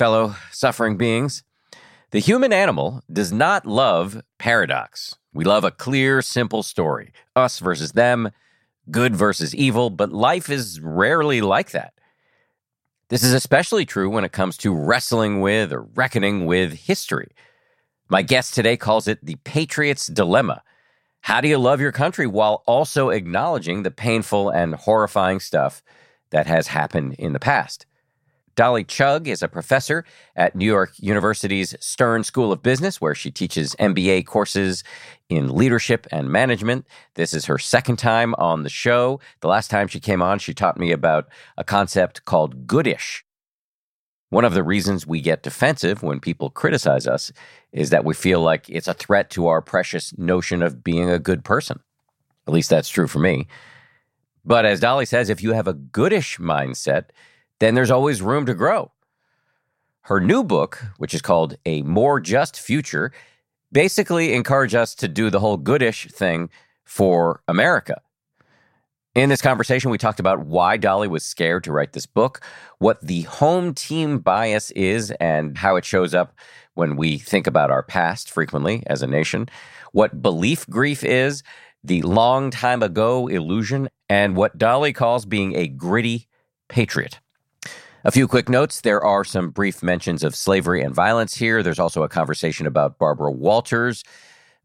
fellow suffering beings. The human animal does not love paradox. We love a clear, simple story us versus them, good versus evil, but life is rarely like that. This is especially true when it comes to wrestling with or reckoning with history. My guest today calls it the Patriot's Dilemma. How do you love your country while also acknowledging the painful and horrifying stuff that has happened in the past? Dolly Chugh is a professor at New York University's Stern School of Business, where she teaches MBA courses in leadership and management. This is her second time on the show. The last time she came on, she taught me about a concept called goodish. One of the reasons we get defensive when people criticize us is that we feel like it's a threat to our precious notion of being a good person. At least that's true for me. But as Dolly says, if you have a goodish mindset, then there's always room to grow. Her new book, which is called A More Just Future, basically encourage us to do the whole goodish thing for America. In this conversation, we talked about why Dolly was scared to write this book, what the home team bias is, and how it shows up when we think about our past frequently as a nation, what belief grief is, the long time ago illusion, and what Dolly calls being a gritty patriot. A few quick notes. There are some brief mentions of slavery and violence here. There's also a conversation about Barbara Walters,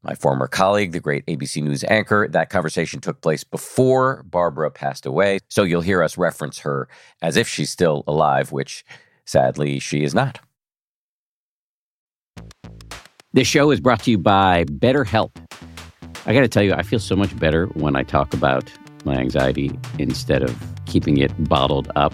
my former colleague, the great ABC News anchor. That conversation took place before Barbara passed away. So you'll hear us reference her as if she's still alive, which sadly she is not. This show is brought to you by BetterHelp. I got to tell you, I feel so much better when I talk about my anxiety instead of keeping it bottled up.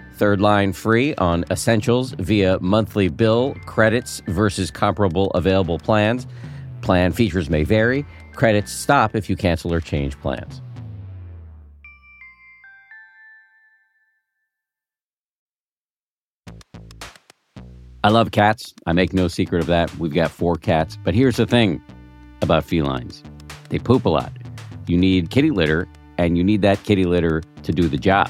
Third line free on essentials via monthly bill credits versus comparable available plans. Plan features may vary. Credits stop if you cancel or change plans. I love cats. I make no secret of that. We've got four cats. But here's the thing about felines they poop a lot. You need kitty litter, and you need that kitty litter to do the job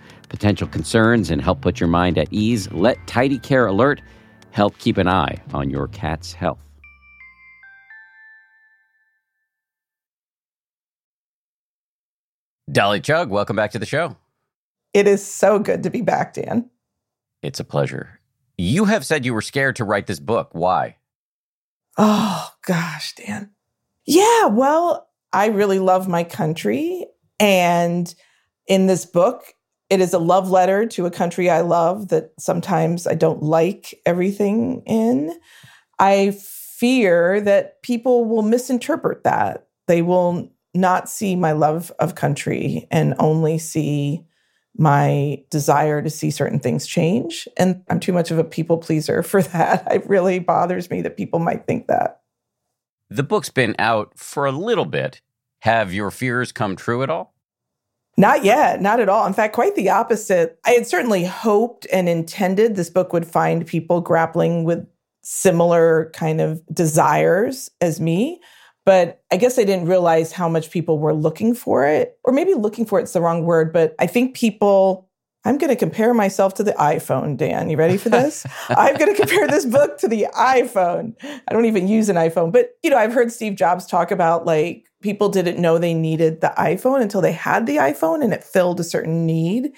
potential concerns and help put your mind at ease, let Tidy Care Alert help keep an eye on your cat's health. Dolly Chugh, welcome back to the show. It is so good to be back, Dan. It's a pleasure. You have said you were scared to write this book. Why? Oh, gosh, Dan. Yeah, well, I really love my country. And in this book, it is a love letter to a country I love that sometimes I don't like everything in. I fear that people will misinterpret that. They will not see my love of country and only see my desire to see certain things change. And I'm too much of a people pleaser for that. It really bothers me that people might think that. The book's been out for a little bit. Have your fears come true at all? Not yet, not at all. In fact, quite the opposite. I had certainly hoped and intended this book would find people grappling with similar kind of desires as me. But I guess I didn't realize how much people were looking for it, or maybe looking for it's the wrong word. But I think people, I'm going to compare myself to the iPhone, Dan. You ready for this? I'm going to compare this book to the iPhone. I don't even use an iPhone, but you know, I've heard Steve Jobs talk about like people didn't know they needed the iPhone until they had the iPhone and it filled a certain need.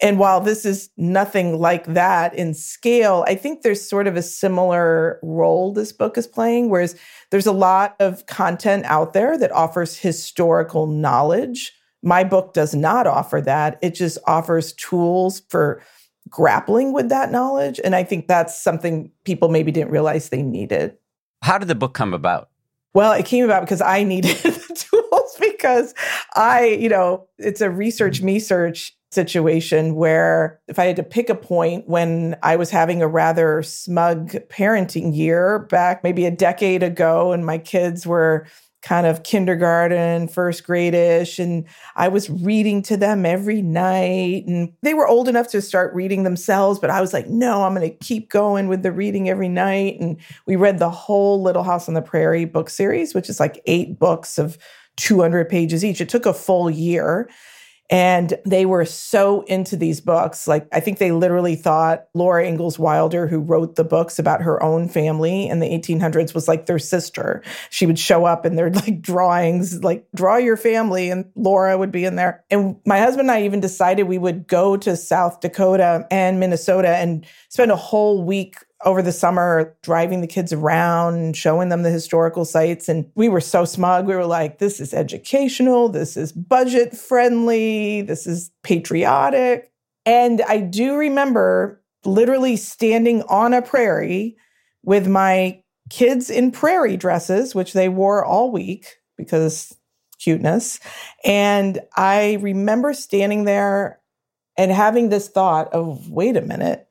And while this is nothing like that in scale, I think there's sort of a similar role this book is playing, whereas there's a lot of content out there that offers historical knowledge. My book does not offer that. It just offers tools for grappling with that knowledge. And I think that's something people maybe didn't realize they needed. How did the book come about? Well, it came about because I needed because I, you know, it's a research mm-hmm. me search situation where if I had to pick a point when I was having a rather smug parenting year back maybe a decade ago, and my kids were kind of kindergarten, first grade-ish, and I was reading to them every night. And they were old enough to start reading themselves, but I was like, no, I'm gonna keep going with the reading every night. And we read the whole Little House on the Prairie book series, which is like eight books of 200 pages each. It took a full year. And they were so into these books. Like, I think they literally thought Laura Ingalls Wilder, who wrote the books about her own family in the 1800s, was like their sister. She would show up in their like drawings, like, draw your family, and Laura would be in there. And my husband and I even decided we would go to South Dakota and Minnesota and spend a whole week over the summer driving the kids around showing them the historical sites. And we were so smug. We were like, this is educational, this is budget friendly, this is patriotic. And I do remember literally standing on a prairie with my kids in prairie dresses, which they wore all week because cuteness. And I remember standing there and having this thought of, wait a minute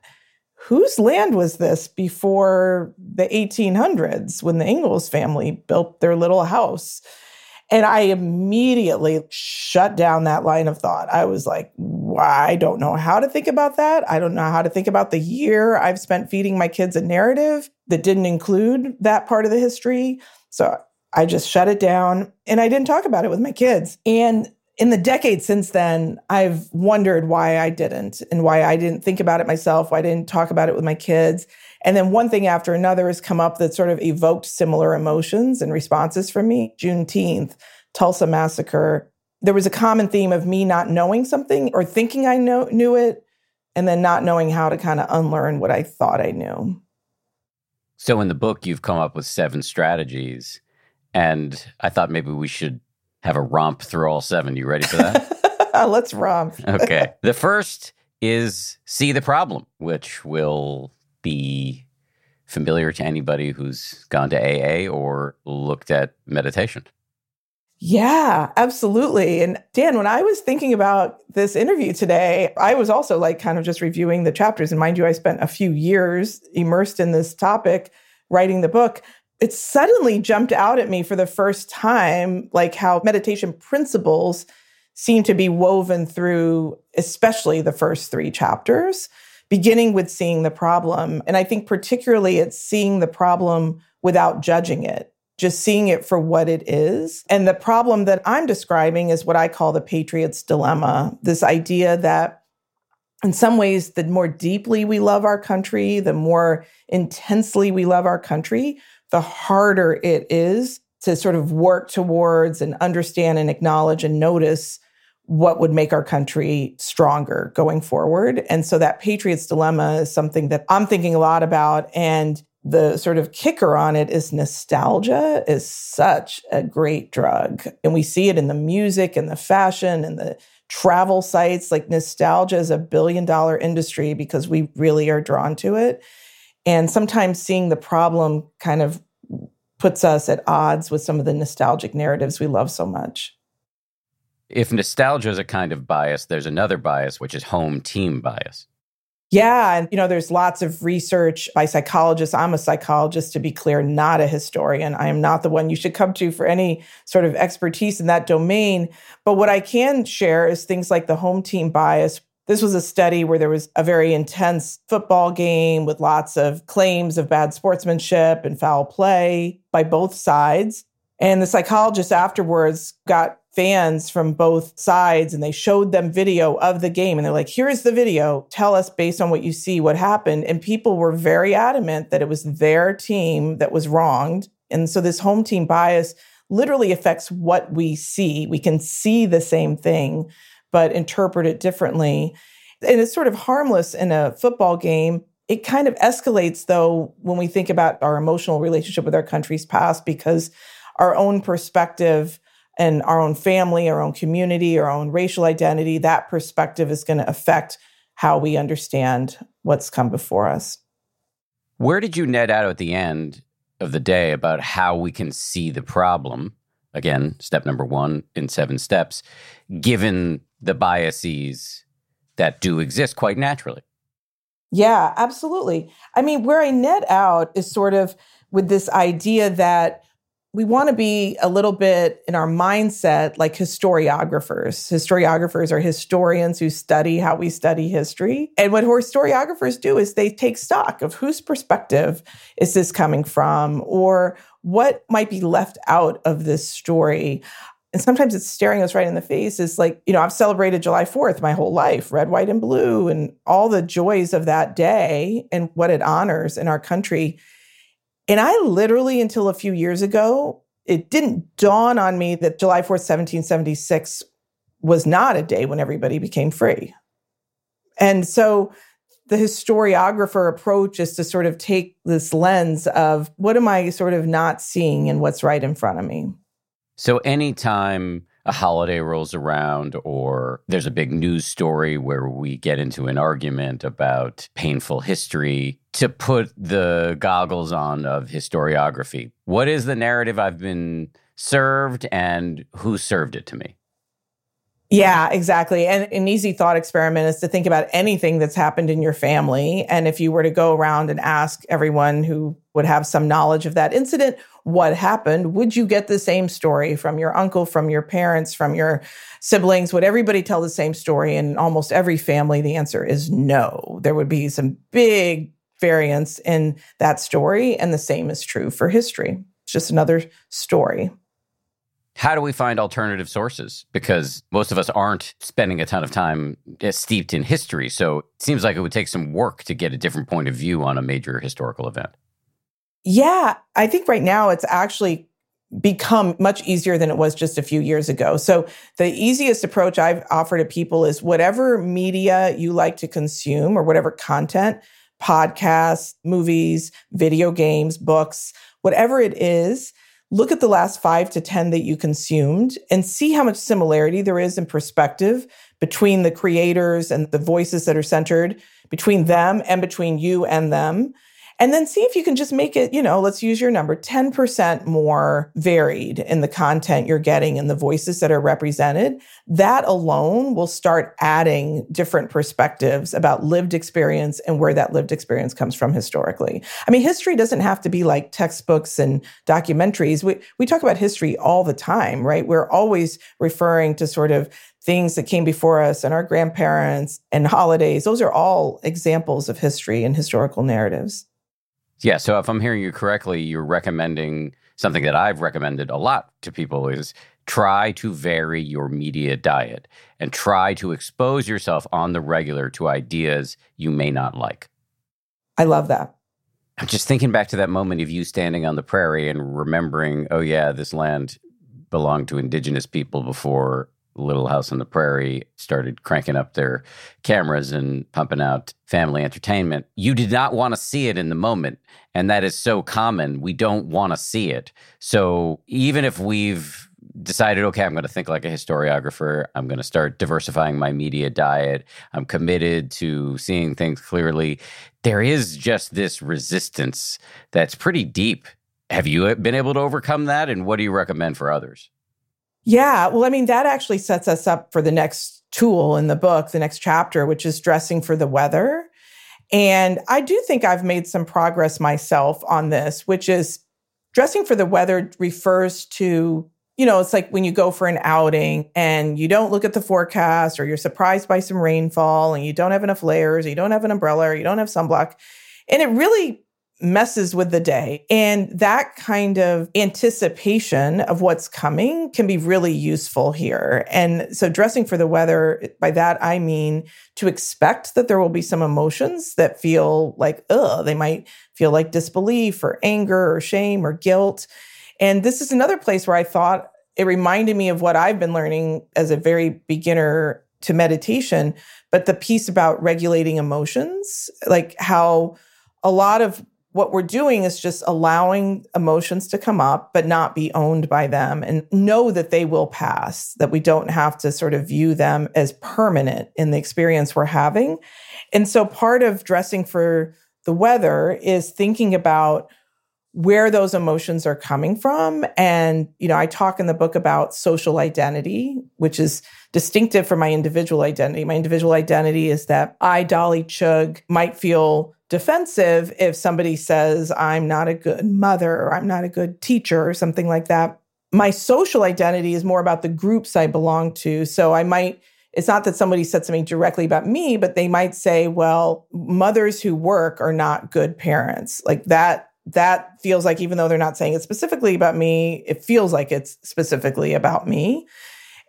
whose land was this before the 1800s when the Ingalls family built their little house? And I immediately shut down that line of thought. I was like, I don't know how to think about that. I don't know how to think about the year I've spent feeding my kids a narrative that didn't include that part of the history. So I just shut it down and I didn't talk about it with my kids. And in the decades since then, I've wondered why I didn't and why I didn't think about it myself, why I didn't talk about it with my kids. And then one thing after another has come up that sort of evoked similar emotions and responses from me. Juneteenth, Tulsa Massacre. There was a common theme of me not knowing something or thinking I know, knew it, and then not knowing how to kind of unlearn what I thought I knew. So in the book, you've come up with seven strategies. And I thought maybe we should have a romp through all seven. You ready for that? Let's romp. okay. The first is see the problem, which will be familiar to anybody who's gone to AA or looked at meditation. Yeah, absolutely. And Dan, when I was thinking about this interview today, I was also like kind of just reviewing the chapters. And mind you, I spent a few years immersed in this topic writing the book it suddenly jumped out at me for the first time, like how meditation principles seem to be woven through, especially the first three chapters, beginning with seeing the problem. And I think particularly it's seeing the problem without judging it, just seeing it for what it is. And the problem that I'm describing is what I call the patriot's dilemma this idea that in some ways, the more deeply we love our country, the more intensely we love our country, the harder it is to sort of work towards and understand and acknowledge and notice what would make our country stronger going forward. And so that Patriots dilemma is something that I'm thinking a lot about. And the sort of kicker on it is nostalgia is such a great drug. And we see it in the music and the fashion and the travel sites. Like nostalgia is a billion dollar industry because we really are drawn to it. And sometimes seeing the problem kind of puts us at odds with some of the nostalgic narratives we love so much. If nostalgia is a kind of bias, there's another bias, which is home team bias. Yeah. And, you know, there's lots of research by psychologists. I'm a psychologist, to be clear, not a historian. I am not the one you should come to for any sort of expertise in that domain. But what I can share is things like the home team bias. This was a study where there was a very intense football game with lots of claims of bad sportsmanship and foul play by both sides. And the psychologists afterwards got fans from both sides and they showed them video of the game. And they're like here's the video. Tell us based on what you see what happened. And people were very adamant that it was their team that was wronged. And so this home team bias literally affects what we see. We can see the same thing but interpret it differently and it's sort of harmless in a football game it kind of escalates though when we think about our emotional relationship with our country's past because our own perspective and our own family, our own community, our own racial identity, that perspective is going to affect how we understand what's come before us. Where did you net out at the end of the day about how we can see the problem? Again, step number one in seven steps, given the biases that do exist quite naturally. Yeah, absolutely. I mean, where I net out is sort of with this idea that we want to be a little bit in our mindset like historiographers. Historiographers are historians who study how we study history. And what historiographers do is they take stock of whose perspective is this coming from or what might be left out of this story. And sometimes it's staring us right in the face. is like, you know, I've celebrated July 4th my whole life, red, white, and blue, and all the joys of that day and what it honors in our country. And I literally, until a few years ago, it didn't dawn on me that July 4th, 1776 was not a day when everybody became free. And so the historiographer approach is to sort of take this lens of what am I sort of not seeing and what's right in front of me. So anytime a holiday rolls around or there's a big news story where we get into an argument about painful history to put the goggles on of historiography. What is the narrative I've been served and who served it to me? Yeah, exactly. And an easy thought experiment is to think about anything that's happened in your family. And if you were to go around and ask everyone who would have some knowledge of that incident, what happened, would you get the same story from your uncle, from your parents, from your siblings? Would everybody tell the same story? In almost every family, the answer is no. There would be some big variance in that story. And the same is true for history. It's just another story. How do we find alternative sources? Because most of us aren't spending a ton of time eh, steeped in history. So it seems like it would take some work to get a different point of view on a major historical event. Yeah, I think right now it's actually become much easier than it was just a few years ago. So the easiest approach I've offered to people is whatever media you like to consume or whatever content, podcasts, movies, video games, books, whatever it is, look at the last five to 10 that you consumed and see how much similarity there is in perspective between the creators and the voices that are centered between them and between you and them. And then see if you can just make it, you know, let's use your number 10% more varied in the content you're getting and the voices that are represented. That alone will start adding different perspectives about lived experience and where that lived experience comes from historically. I mean, history doesn't have to be like textbooks and documentaries. We, we talk about history all the time, right? We're always referring to sort of things that came before us and our grandparents and holidays. Those are all examples of history and historical narratives. Yeah. So if I'm hearing you correctly, you're recommending something that I've recommended a lot to people is try to vary your media diet and try to expose yourself on the regular to ideas you may not like. I love that. I'm just thinking back to that moment of you standing on the prairie and remembering, oh, yeah, this land belonged to indigenous people before Little House on the Prairie started cranking up their cameras and pumping out family entertainment. You did not want to see it in the moment. And that is so common. We don't want to see it. So even if we've decided, okay, I'm going to think like a historiographer. I'm going to start diversifying my media diet. I'm committed to seeing things clearly. There is just this resistance that's pretty deep. Have you uh, been able to overcome that? And what do you recommend for others? Yeah. Well, I mean, that actually sets us up for the next tool in the book, the next chapter, which is dressing for the weather. And I do think I've made some progress myself on this, which is dressing for the weather refers to you know, it's like when you go for an outing and you don't look at the forecast or you're surprised by some rainfall and you don't have enough layers, you don't have an umbrella, or you don't have sunblock. And it really messes with the day. And that kind of anticipation of what's coming can be really useful here. And so, dressing for the weather, by that I mean to expect that there will be some emotions that feel like, ugh, they might feel like disbelief or anger or shame or guilt. And this is another place where I thought it reminded me of what I've been learning as a very beginner to meditation, but the piece about regulating emotions, like how a lot of what we're doing is just allowing emotions to come up, but not be owned by them and know that they will pass, that we don't have to sort of view them as permanent in the experience we're having. And so part of dressing for the weather is thinking about where those emotions are coming from. And, you know, I talk in the book about social identity, which is distinctive from my individual identity. My individual identity is that I, Dolly Chugh might feel defensive if somebody says I'm not a good mother or I'm not a good teacher or something like that. My social identity is more about the groups I belong to. So I might it's not that somebody said something directly about me, but they might say, well, mothers who work are not good parents. Like that that feels like even though they're not saying it specifically about me, it feels like it's specifically about me.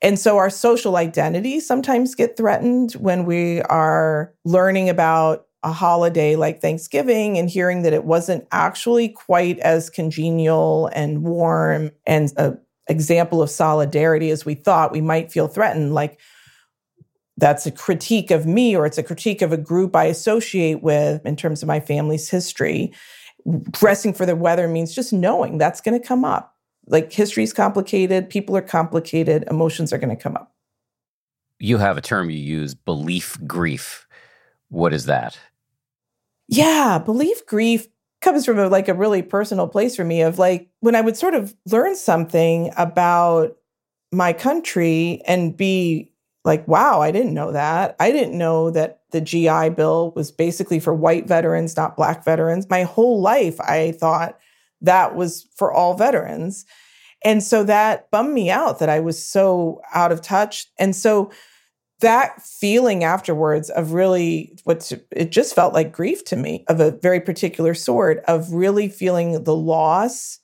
And so our social identity sometimes get threatened when we are learning about a holiday like Thanksgiving and hearing that it wasn't actually quite as congenial and warm and an example of solidarity as we thought, we might feel threatened. Like that's a critique of me or it's a critique of a group I associate with in terms of my family's history dressing for the weather means just knowing that's going to come up. Like history is complicated, people are complicated, emotions are going to come up. You have a term you use, belief grief. What is that? Yeah, belief grief comes from a, like a really personal place for me of like when I would sort of learn something about my country and be like, wow, I didn't know that. I didn't know that the GI Bill was basically for white veterans, not black veterans. My whole life, I thought that was for all veterans. And so that bummed me out that I was so out of touch. And so that feeling afterwards of really what it just felt like grief to me of a very particular sort of really feeling the loss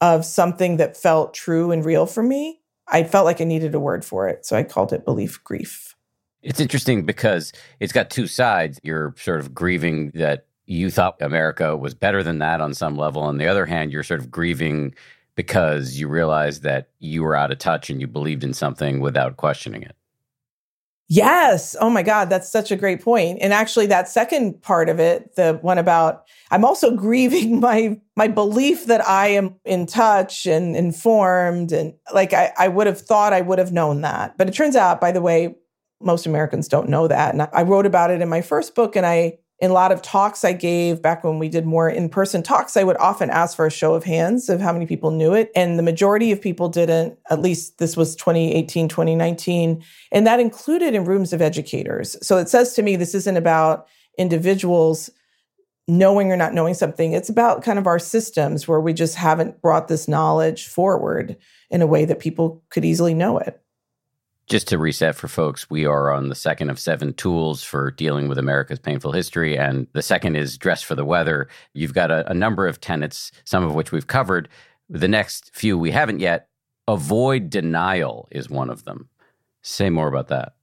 of something that felt true and real for me I felt like I needed a word for it. So I called it belief grief. It's interesting because it's got two sides. You're sort of grieving that you thought America was better than that on some level. On the other hand, you're sort of grieving because you realized that you were out of touch and you believed in something without questioning it. Yes. Oh my God, that's such a great point. And actually, that second part of it, the one about I'm also grieving my my belief that I am in touch and informed, and like I, I would have thought I would have known that, but it turns out, by the way, most Americans don't know that. And I wrote about it in my first book, and I in a lot of talks I gave back when we did more in person talks, I would often ask for a show of hands of how many people knew it. And the majority of people didn't, at least this was 2018, 2019. And that included in rooms of educators. So it says to me, this isn't about individuals knowing or not knowing something. It's about kind of our systems where we just haven't brought this knowledge forward in a way that people could easily know it. Just to reset for folks, we are on the second of seven tools for dealing with America's painful history. And the second is dress for the weather. You've got a, a number of tenets, some of which we've covered. The next few we haven't yet. Avoid denial is one of them. Say more about that.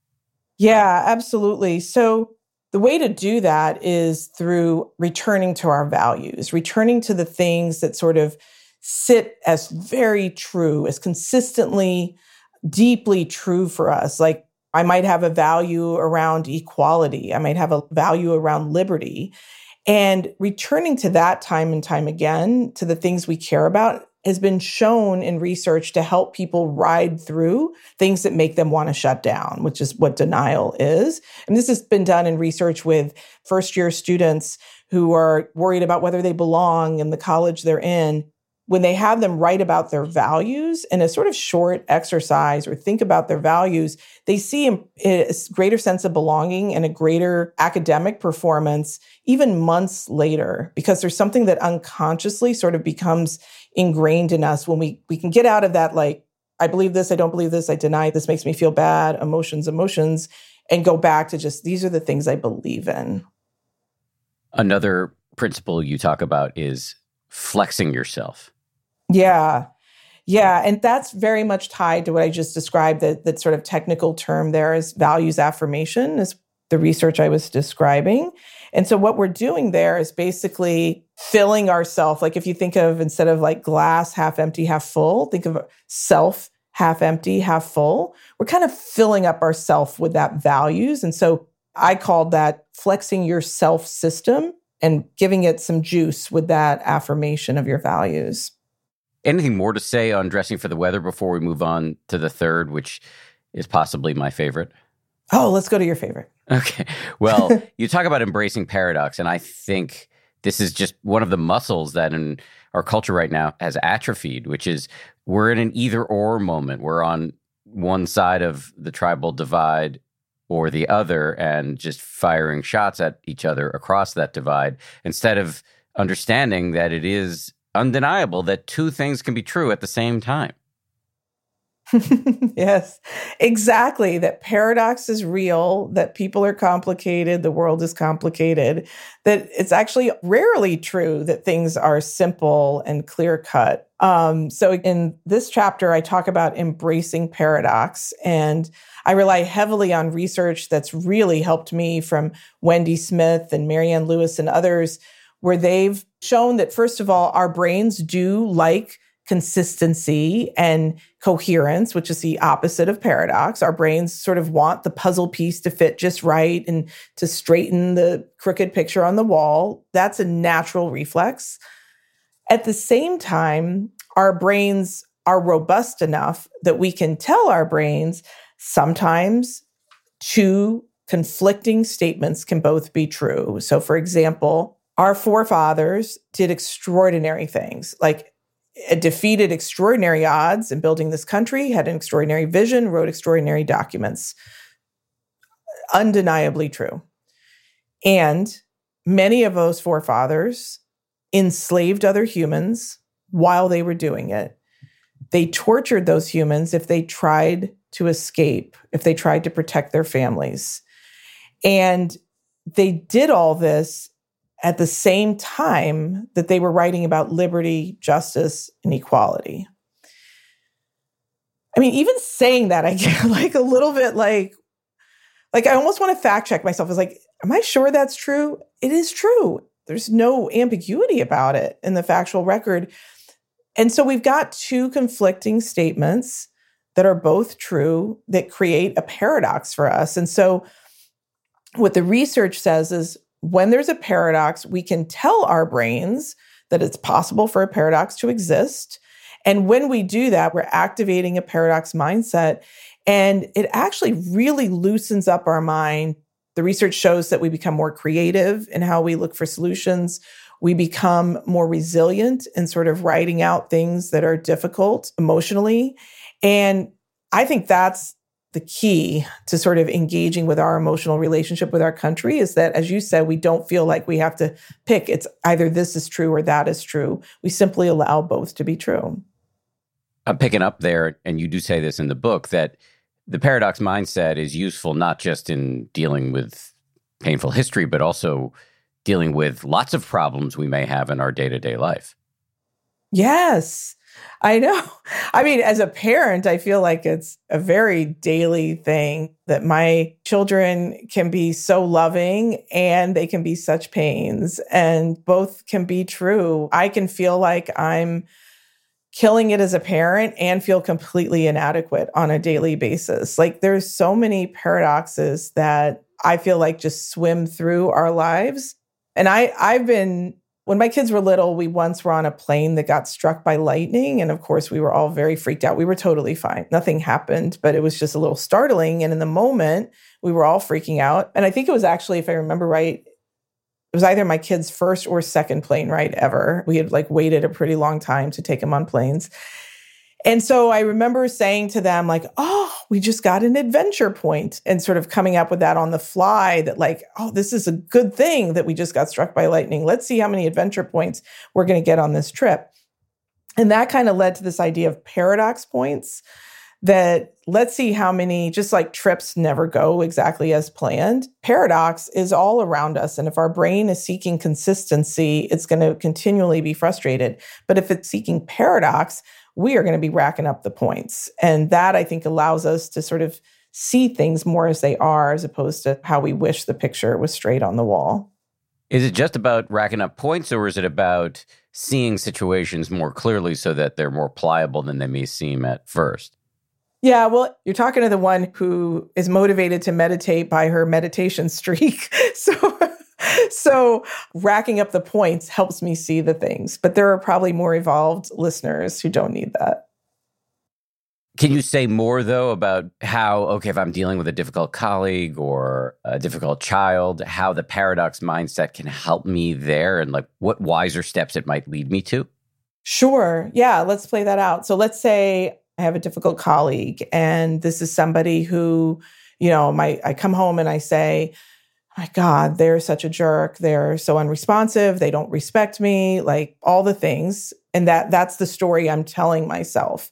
Yeah, absolutely. So, the way to do that is through returning to our values, returning to the things that sort of sit as very true, as consistently deeply true for us. Like I might have a value around equality, I might have a value around liberty. And returning to that time and time again, to the things we care about, has been shown in research to help people ride through things that make them want to shut down, which is what denial is. And this has been done in research with first year students who are worried about whether they belong in the college they're in when they have them write about their values in a sort of short exercise or think about their values, they see a eh, greater sense of belonging and a greater academic performance even months later, because there's something that unconsciously sort of becomes ingrained in us when we, we can get out of that, like, I believe this, I don't believe this, I deny this makes me feel bad, emotions, emotions, and go back to just these are the things I believe in. Another principle you talk about is flexing yourself. Yeah. Yeah. And that's very much tied to what I just described, that, that sort of technical term there is values affirmation, is the research I was describing. And so what we're doing there is basically filling ourself. Like if you think of instead of like glass half empty, half full, think of self half empty, half full. We're kind of filling up ourself with that values. And so I called that flexing your self system and giving it some juice with that affirmation of your values. Anything more to say on dressing for the weather before we move on to the third, which is possibly my favorite? Oh, let's go to your favorite. Okay. Well, you talk about embracing paradox, and I think this is just one of the muscles that in our culture right now has atrophied, which is we're in an either or moment. We're on one side of the tribal divide or the other and just firing shots at each other across that divide instead of understanding that it is undeniable that two things can be true at the same time. yes, exactly. That paradox is real, that people are complicated, the world is complicated, that it's actually rarely true that things are simple and clear cut. Um, so, in this chapter, I talk about embracing paradox, and I rely heavily on research that's really helped me from Wendy Smith and Marianne Lewis and others where they've shown that, first of all, our brains do like consistency and coherence, which is the opposite of paradox. Our brains sort of want the puzzle piece to fit just right and to straighten the crooked picture on the wall. That's a natural reflex. At the same time, our brains are robust enough that we can tell our brains sometimes two conflicting statements can both be true. So, for example, our forefathers did extraordinary things, like eh, defeated extraordinary odds in building this country, had an extraordinary vision, wrote extraordinary documents. Undeniably true. And many of those forefathers enslaved other humans while they were doing it. They tortured those humans if they tried to escape, if they tried to protect their families. And they did all this at the same time that they were writing about liberty, justice, and equality. I mean, even saying that, I get like a little bit like, like I almost want to fact check myself. Is like, am I sure that's true? It is true. There's no ambiguity about it in the factual record. And so we've got two conflicting statements that are both true that create a paradox for us. And so what the research says is when there's a paradox, we can tell our brains that it's possible for a paradox to exist. And when we do that, we're activating a paradox mindset. And it actually really loosens up our mind. The research shows that we become more creative in how we look for solutions. We become more resilient in sort of writing out things that are difficult emotionally. And I think that's the key to sort of engaging with our emotional relationship with our country is that, as you said, we don't feel like we have to pick. It's either this is true or that is true. We simply allow both to be true. I'm picking up there, and you do say this in the book that the paradox mindset is useful not just in dealing with painful history, but also dealing with lots of problems we may have in our day to day life. Yes. I know. I mean, as a parent, I feel like it's a very daily thing that my children can be so loving and they can be such pains, and both can be true. I can feel like I'm killing it as a parent and feel completely inadequate on a daily basis. Like there's so many paradoxes that I feel like just swim through our lives. And I I've been when my kids were little, we once were on a plane that got struck by lightning and of course we were all very freaked out. We were totally fine. Nothing happened, but it was just a little startling and in the moment we were all freaking out. And I think it was actually if I remember right, it was either my kid's first or second plane ride ever. We had like waited a pretty long time to take him on planes. And so I remember saying to them, like, oh, we just got an adventure point and sort of coming up with that on the fly that, like, oh, this is a good thing that we just got struck by lightning. Let's see how many adventure points we're going to get on this trip. And that kind of led to this idea of paradox points, that let's see how many, just like trips never go exactly as planned. Paradox is all around us. And if our brain is seeking consistency, it's going to continually be frustrated. But if it's seeking paradox, we are going to be racking up the points. And that I think allows us to sort of see things more as they are, as opposed to how we wish the picture was straight on the wall. Is it just about racking up points, or is it about seeing situations more clearly so that they're more pliable than they may seem at first? Yeah, well, you're talking to the one who is motivated to meditate by her meditation streak. so so racking up the points helps me see the things, but there are probably more evolved listeners who don't need that. Can you say more though about how, okay, if I'm dealing with a difficult colleague or a difficult child, how the paradox mindset can help me there and like what wiser steps it might lead me to? Sure. Yeah, let's play that out. So let's say I have a difficult colleague and this is somebody who, you know, my I come home and I say, my God, they're such a jerk. They're so unresponsive. They don't respect me, like all the things. And that that's the story I'm telling myself.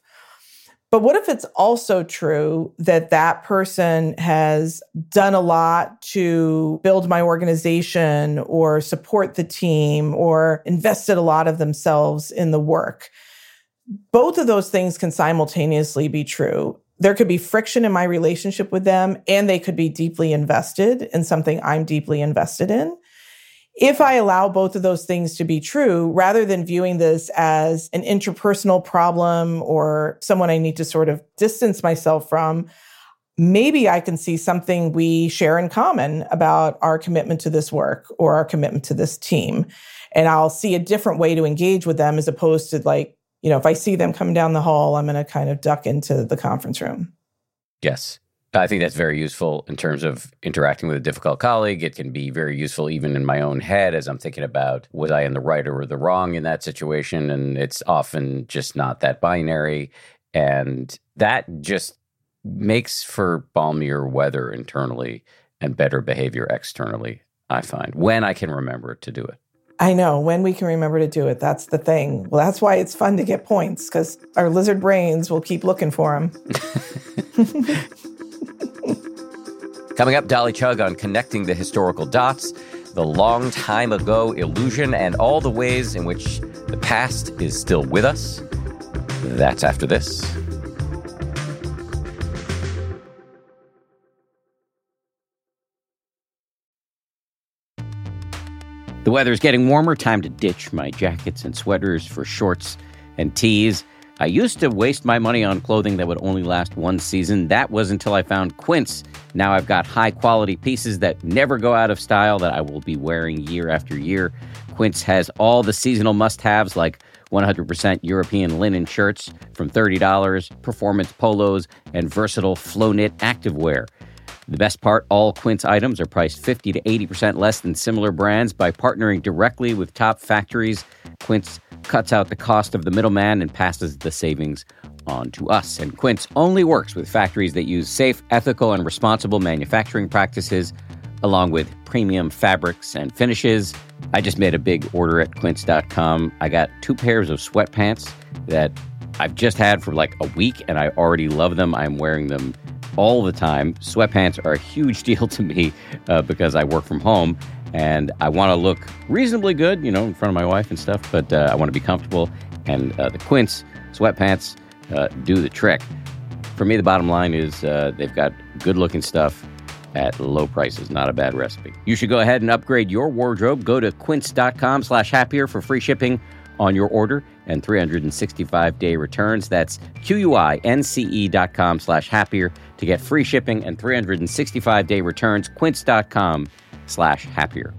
But what if it's also true that that person has done a lot to build my organization or support the team or invested a lot of themselves in the work? both of those things can simultaneously be true. There could be friction in my relationship with them, and they could be deeply invested in something I'm deeply invested in. If I allow both of those things to be true, rather than viewing this as an interpersonal problem or someone I need to sort of distance myself from, maybe I can see something we share in common about our commitment to this work or our commitment to this team. And I'll see a different way to engage with them as opposed to like you know, if I see them coming down the hall, I'm going to kind of duck into the conference room. Yes. I think that's very useful in terms of interacting with a difficult colleague. It can be very useful even in my own head as I'm thinking about was I in the right or the wrong in that situation. And it's often just not that binary. And that just makes for balmier weather internally and better behavior externally, I find, when I can remember to do it. I know when we can remember to do it. That's the thing. Well, that's why it's fun to get points because our lizard brains will keep looking for them. Coming up, Dolly Chugh on connecting the historical dots, the long time ago illusion, and all the ways in which the past is still with us. That's after this. The weather is getting warmer. Time to ditch my jackets and sweaters for shorts and tees. I used to waste my money on clothing that would only last one season. That was until I found Quince. Now I've got high quality pieces that never go out of style that I will be wearing year after year. Quince has all the seasonal must haves like 100% European linen shirts from $30, performance polos, and versatile flow knit activewear. The best part all Quince items are priced 50 to 80% less than similar brands by partnering directly with top factories. Quince cuts out the cost of the middleman and passes the savings on to us. And Quince only works with factories that use safe, ethical, and responsible manufacturing practices, along with premium fabrics and finishes. I just made a big order at quince.com. I got two pairs of sweatpants that I've just had for like a week and I already love them. I'm wearing them all the time. Sweatpants are a huge deal to me uh, because I work from home and I want to look reasonably good, you know, in front of my wife and stuff, but uh, I want to be comfortable. And uh, the Quince sweatpants uh, do the trick. For me, the bottom line is uh, they've got good looking stuff at low prices. Not a bad recipe. You should go ahead and upgrade your wardrobe. Go to quince.com slash happier for free shipping on your order and 365-day returns. That's Q-U-I-N-C-E dot com slash happier to get free shipping and 365-day returns. Quince.com slash happier.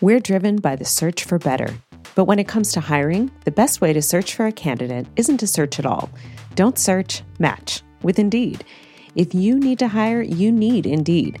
We're driven by the search for better. But when it comes to hiring, the best way to search for a candidate isn't to search at all. Don't search, match with Indeed. If you need to hire, you need Indeed.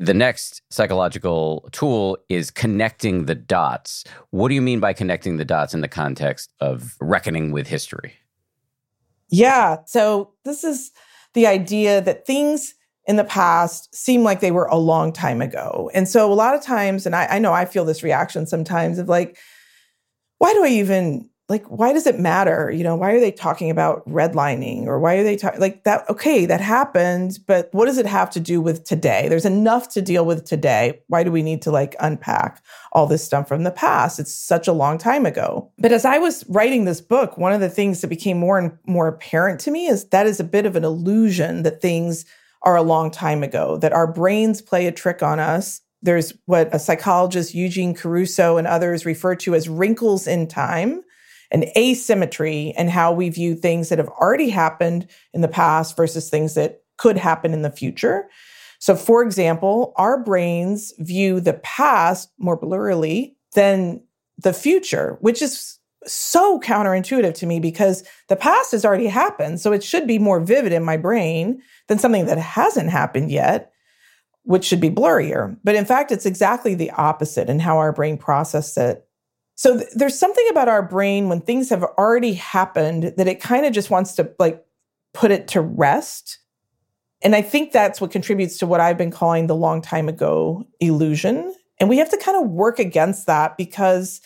The next psychological tool is connecting the dots. What do you mean by connecting the dots in the context of reckoning with history? Yeah. So, this is the idea that things in the past seem like they were a long time ago. And so, a lot of times, and I, I know I feel this reaction sometimes of like, why do I even like why does it matter? You know why are they talking about redlining or why are they talking like that okay that happened but what does it have to do with today? There's enough to deal with today. Why do we need to like unpack all this stuff from the past? It's such a long time ago. But as i was writing this book one of the things that became more and more apparent to me is that is a bit of an illusion that things are a long time ago that our brains play a trick on us. There's what a psychologist eugene caruso and others refer to as wrinkles in time an asymmetry in how we view things that have already happened in the past versus things that could happen in the future. So, for example, our brains view the past more blurrily than the future, which is so counterintuitive to me because the past has already happened. So, it should be more vivid in my brain than something that hasn't happened yet, which should be blurrier. But in fact, it's exactly the opposite in how our brain processes it. So th- there's something about our brain when things have already happened that it kind of just wants to like put it to rest. And I think that's what contributes to what I've been calling the long time ago illusion. And we have to kind of work against that because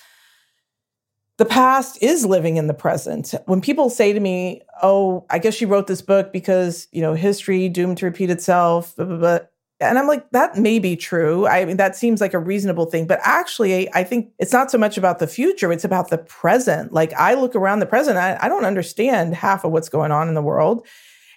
the past is living in the present. When people say to me, "Oh, I guess you wrote this book because, you know, history doomed to repeat itself," blah, blah, blah. And I'm like, that may be true. I mean, that seems like a reasonable thing. But actually, I think it's not so much about the future, it's about the present. Like, I look around the present, I, I don't understand half of what's going on in the world.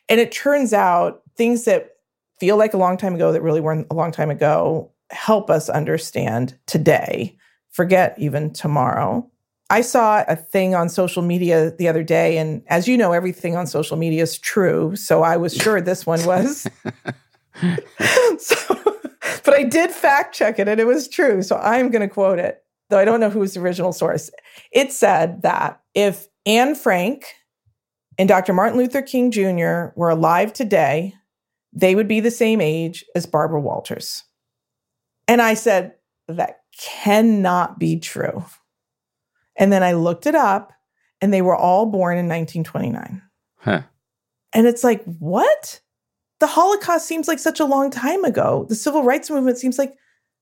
And it turns out things that feel like a long time ago that really weren't a long time ago help us understand today, forget even tomorrow. I saw a thing on social media the other day, and as you know, everything on social media is true. So I was sure this one was. so, but I did fact check it and it was true. So I'm going to quote it, though I don't know who's the original source. It said that if Anne Frank and Dr. Martin Luther King Jr. were alive today, they would be the same age as Barbara Walters. And I said, that cannot be true. And then I looked it up and they were all born in 1929. Huh. And it's like, what? The Holocaust seems like such a long time ago. The civil rights movement seems like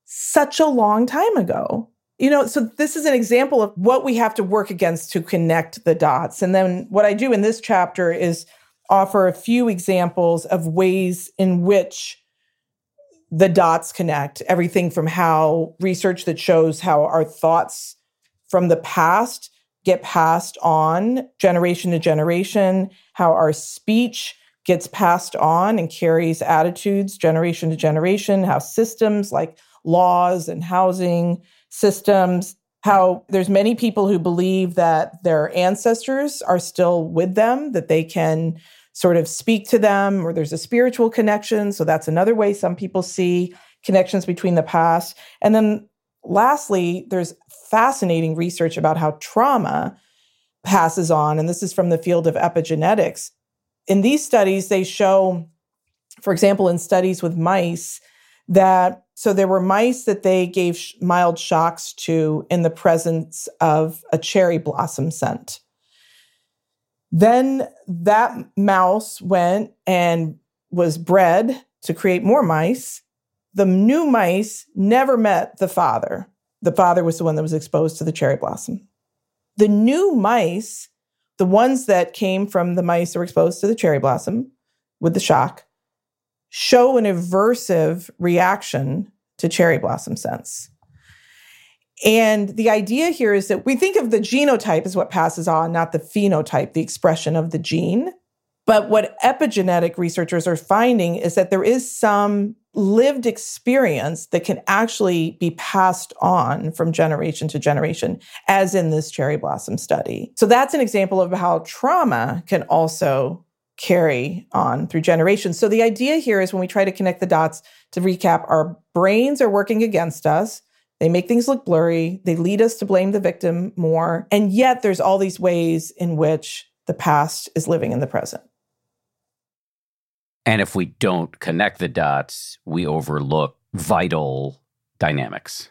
such a long time ago. You know, so this is an example of what we have to work against to connect the dots. And then what I do in this chapter is offer a few examples of ways in which the dots connect. Everything from how research that shows how our thoughts from the past get passed on generation to generation, how our speech gets passed on and carries attitudes generation to generation, how systems like laws and housing systems, how there's many people who believe that their ancestors are still with them, that they can sort of speak to them, or there's a spiritual connection. So that's another way some people see connections between the past. And then lastly, there's fascinating research about how trauma passes on. And this is from the field of epigenetics in these studies, they show, for example, in studies with mice, that so there were mice that they gave sh- mild shocks to in the presence of a cherry blossom scent. Then that mouse went and was bred to create more mice. The new mice never met the father. The father was the one that was exposed to the cherry blossom. The new mice, the ones that came from the mice that were exposed to the cherry blossom with the shock, show an aversive reaction to cherry blossom scents. And the idea here is that we think of the genotype as what passes on, not the phenotype, the expression of the gene. But what epigenetic researchers are finding is that there is some lived experience that can actually be passed on from generation to generation, as in this cherry blossom study. So that's an example of how trauma can also carry on through generations. So the idea here is when we try to connect the dots to recap, our brains are working against us. They make things look blurry. They lead us to blame the victim more. And yet there's all these ways in which the past is living in the present. And if we don't connect the dots, we overlook vital dynamics.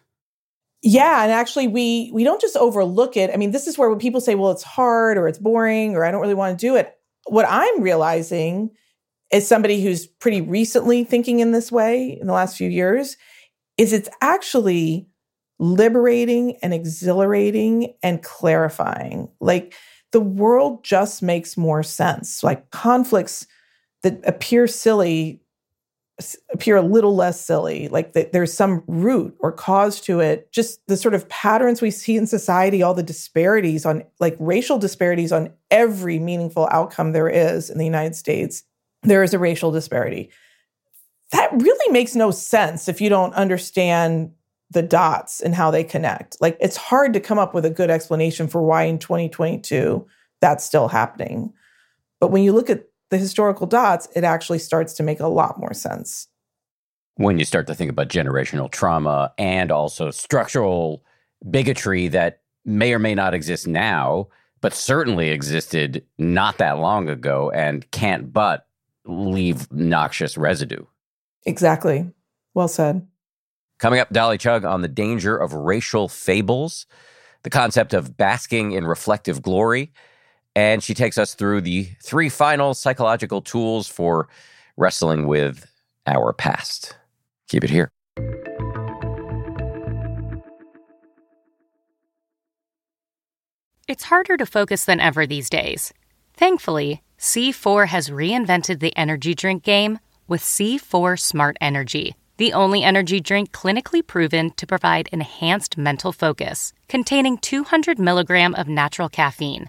Yeah, and actually we we don't just overlook it. I mean, this is where when people say, "Well, it's hard or it's boring or I don't really want to do it." what I'm realizing as somebody who's pretty recently thinking in this way in the last few years is it's actually liberating and exhilarating and clarifying. Like the world just makes more sense. Like conflicts that appear silly appear a little less silly like there's some root or cause to it. Just the sort of patterns we see in society all the disparities on like racial disparities on every meaningful outcome there is in the united states there is a racial disparity. That really makes no sense if you don't understand the dots and how they connect. Like it's hard to come up with a good explanation for why in 2022 that's still happening. But when you look at the historical dots, it actually starts to make a lot more sense. When you start to think about generational trauma and also structural bigotry that may or may not exist now, but certainly existed not that long ago and can't but leave noxious residue. Exactly. Well said. Coming up, Dolly Chugh on the danger of racial fables, the concept of basking in reflective glory, and she takes us through the three final psychological tools for wrestling with our past. Keep it here. It's harder to focus than ever these days. Thankfully, C4 has reinvented the energy drink game with C4 Smart Energy, the only energy drink clinically proven to provide enhanced mental focus, containing 200 milligram of natural caffeine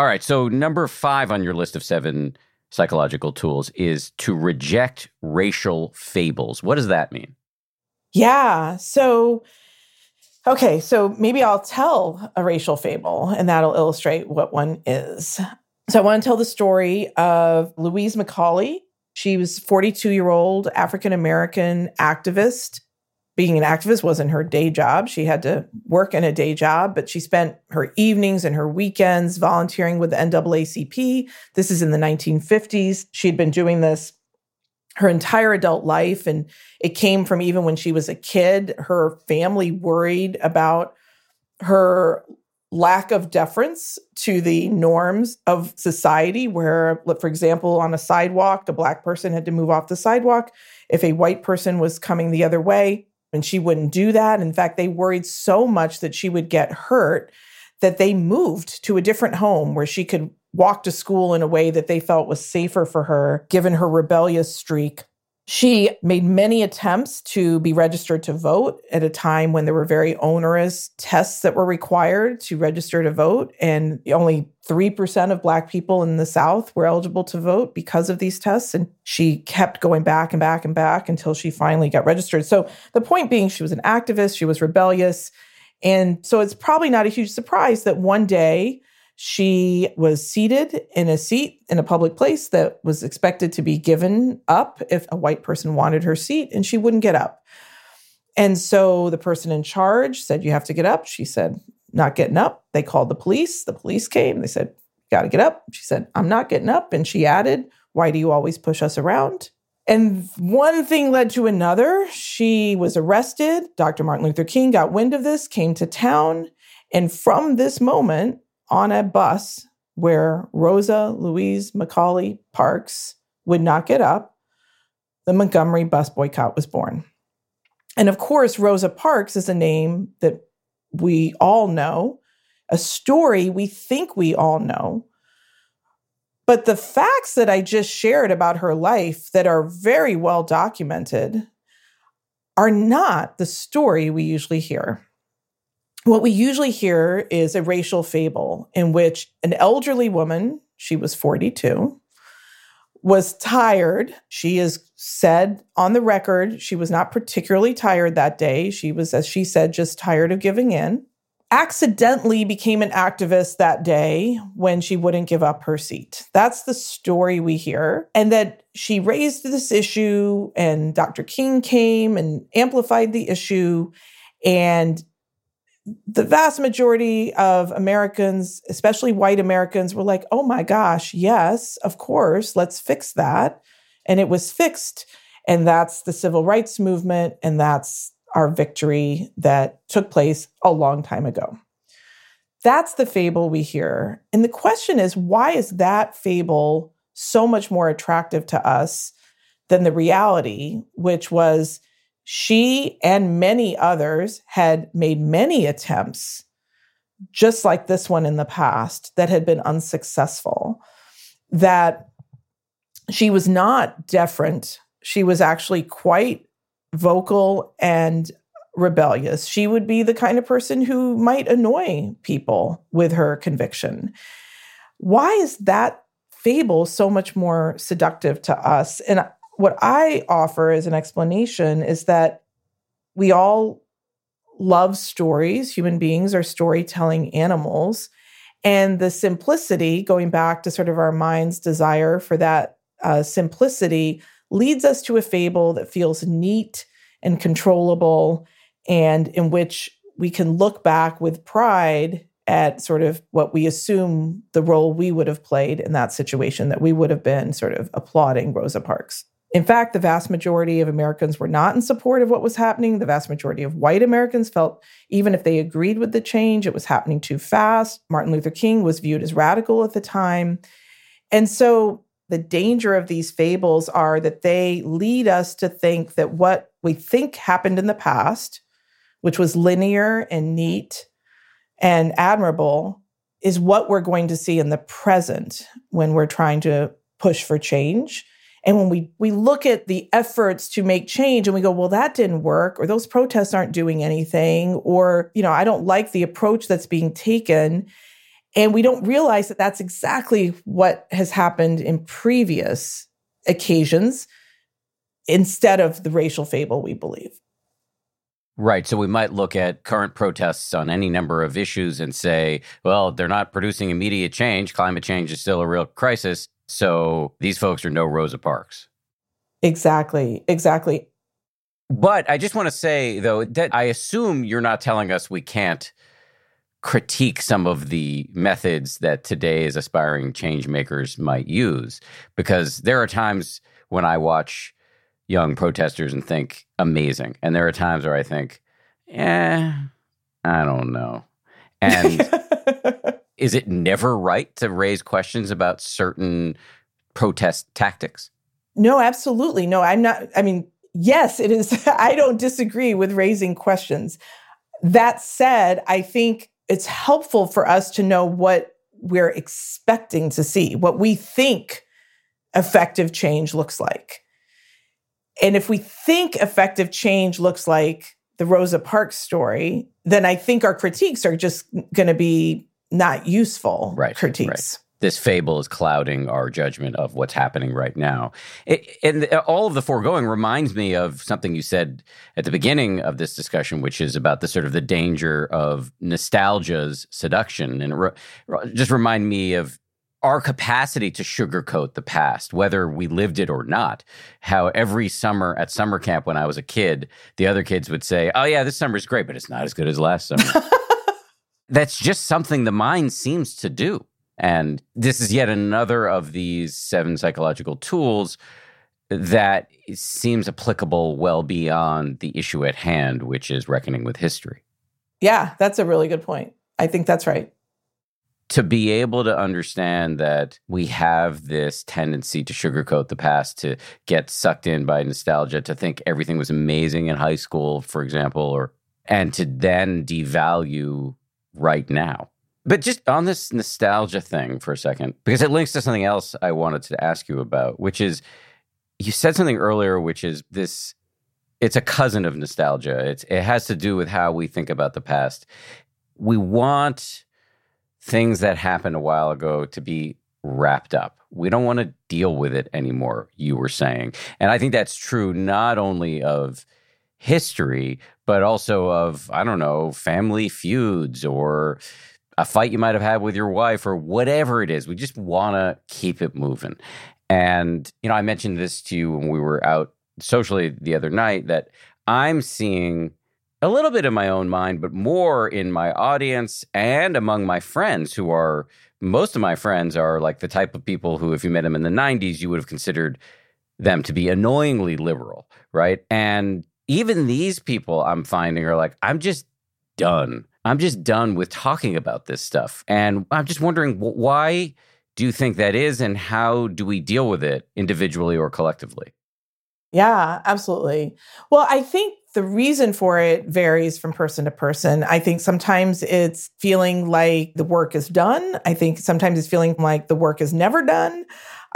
All right. So, number five on your list of seven psychological tools is to reject racial fables. What does that mean? Yeah. So, okay. So maybe I'll tell a racial fable and that'll illustrate what one is. So, I want to tell the story of Louise McCauley. She was 42 year old African American activist being an activist wasn't her day job. She had to work in a day job, but she spent her evenings and her weekends volunteering with the NAACP. This is in the 1950s. She'd been doing this her entire adult life. And it came from even when she was a kid. Her family worried about her lack of deference to the norms of society, where, for example, on a sidewalk, a black person had to move off the sidewalk if a white person was coming the other way, and she wouldn't do that. In fact, they worried so much that she would get hurt that they moved to a different home where she could walk to school in a way that they felt was safer for her, given her rebellious streak. She made many attempts to be registered to vote at a time when there were very onerous tests that were required to register to vote. And only 3% of Black people in the South were eligible to vote because of these tests. And she kept going back and back and back until she finally got registered. So the point being, she was an activist, she was rebellious. And so it's probably not a huge surprise that one day she was seated in a seat in a public place that was expected to be given up if a white person wanted her seat, and she wouldn't get up. And so the person in charge said, You have to get up. She said, Not getting up. They called the police. The police came. They said, Got to get up. She said, I'm not getting up. And she added, Why do you always push us around? And one thing led to another. She was arrested. Dr. Martin Luther King got wind of this, came to town. And from this moment, on a bus where Rosa Louise McCauley Parks would not get up, the Montgomery bus boycott was born. And of course, Rosa Parks is a name that we all know, a story we think we all know. But the facts that I just shared about her life that are very well documented are not the story we usually hear what we usually hear is a racial fable in which an elderly woman, she was 42, was tired. She is said on the record she was not particularly tired that day. She was, as she said, just tired of giving in. Accidentally became an activist that day when she wouldn't give up her seat. That's the story we hear. And that she raised this issue, and Dr. King came and amplified the issue. And the vast majority of Americans, especially white Americans, were like, oh my gosh, yes, of course, let's fix that. And it was fixed. And that's the civil rights movement. And that's our victory that took place a long time ago. That's the fable we hear. And the question is, why is that fable so much more attractive to us than the reality, which was she and many others had made many attempts, just like this one in the past, that had been unsuccessful. That she was not deferent. She was actually quite vocal and rebellious. She would be the kind of person who might annoy people with her conviction. Why is that fable so much more seductive to us? And what I offer as an explanation is that we all love stories. Human beings are storytelling animals. And the simplicity, going back to sort of our mind's desire for that uh, simplicity, leads us to a fable that feels neat and controllable, and in which we can look back with pride at sort of what we assume the role we would have played in that situation, that we would have been sort of applauding Rosa Parks. In fact, the vast majority of Americans were not in support of what was happening. The vast majority of white Americans felt even if they agreed with the change, it was happening too fast. Martin Luther King was viewed as radical at the time. And so the danger of these fables are that they lead us to think that what we think happened in the past, which was linear and neat and admirable, is what we're going to see in the present when we're trying to push for change. And when we we look at the efforts to make change and we go, well, that didn't work, or those protests aren't doing anything, or you know, I don't like the approach that's being taken, and we don't realize that that's exactly what has happened in previous occasions instead of the racial fable we believe. Right. So we might look at current protests on any number of issues and say, well, they're not producing immediate change. Climate change is still a real crisis. So these folks are no Rosa Parks. Exactly. Exactly. But I just want to say, though, that I assume you're not telling us we can't critique some of the methods that today's aspiring change makers might use. Because there are times when I watch young protesters and think amazing. And there are times where I think, eh, I don't know. And is it never right to raise questions about certain protest tactics? No, absolutely. No, I'm not. I mean, yes, it is. I don't disagree with raising questions. That said, I think it's helpful for us to know what we're expecting to see, what we think effective change looks like. And if we think effective change looks like the Rosa Parks story, then I think our critiques are just going to be not useful right, critiques. Right. This fable is clouding our judgment of what's happening right now. It, and all of the foregoing reminds me of something you said at the beginning of this discussion, which is about the sort of the danger of nostalgia's seduction. And re- just remind me of our capacity to sugarcoat the past, whether we lived it or not. How every summer at summer camp when I was a kid, the other kids would say, Oh, yeah, this summer's great, but it's not as good as last summer. That's just something the mind seems to do. And this is yet another of these seven psychological tools that seems applicable well beyond the issue at hand, which is reckoning with history. Yeah, that's a really good point. I think that's right to be able to understand that we have this tendency to sugarcoat the past, to get sucked in by nostalgia, to think everything was amazing in high school, for example, or and to then devalue right now. But just on this nostalgia thing for a second, because it links to something else I wanted to ask you about, which is you said something earlier, which is this it's a cousin of nostalgia. It's, it has to do with how we think about the past. We want things that happened a while ago to be wrapped up. We don't want to deal with it anymore, you were saying. And I think that's true not only of history, but also of, I don't know, family feuds or a fight you might have had with your wife or whatever it is. We just want to keep it moving. And, you know, I mentioned this to you when we were out socially the other night that I'm seeing a little bit in my own mind, but more in my audience and among my friends who are most of my friends are like the type of people who, if you met them in the 90s, you would have considered them to be annoyingly liberal, right? And even these people I'm finding are like, I'm just done. I'm just done with talking about this stuff. And I'm just wondering why do you think that is and how do we deal with it individually or collectively? Yeah, absolutely. Well, I think the reason for it varies from person to person. I think sometimes it's feeling like the work is done. I think sometimes it's feeling like the work is never done.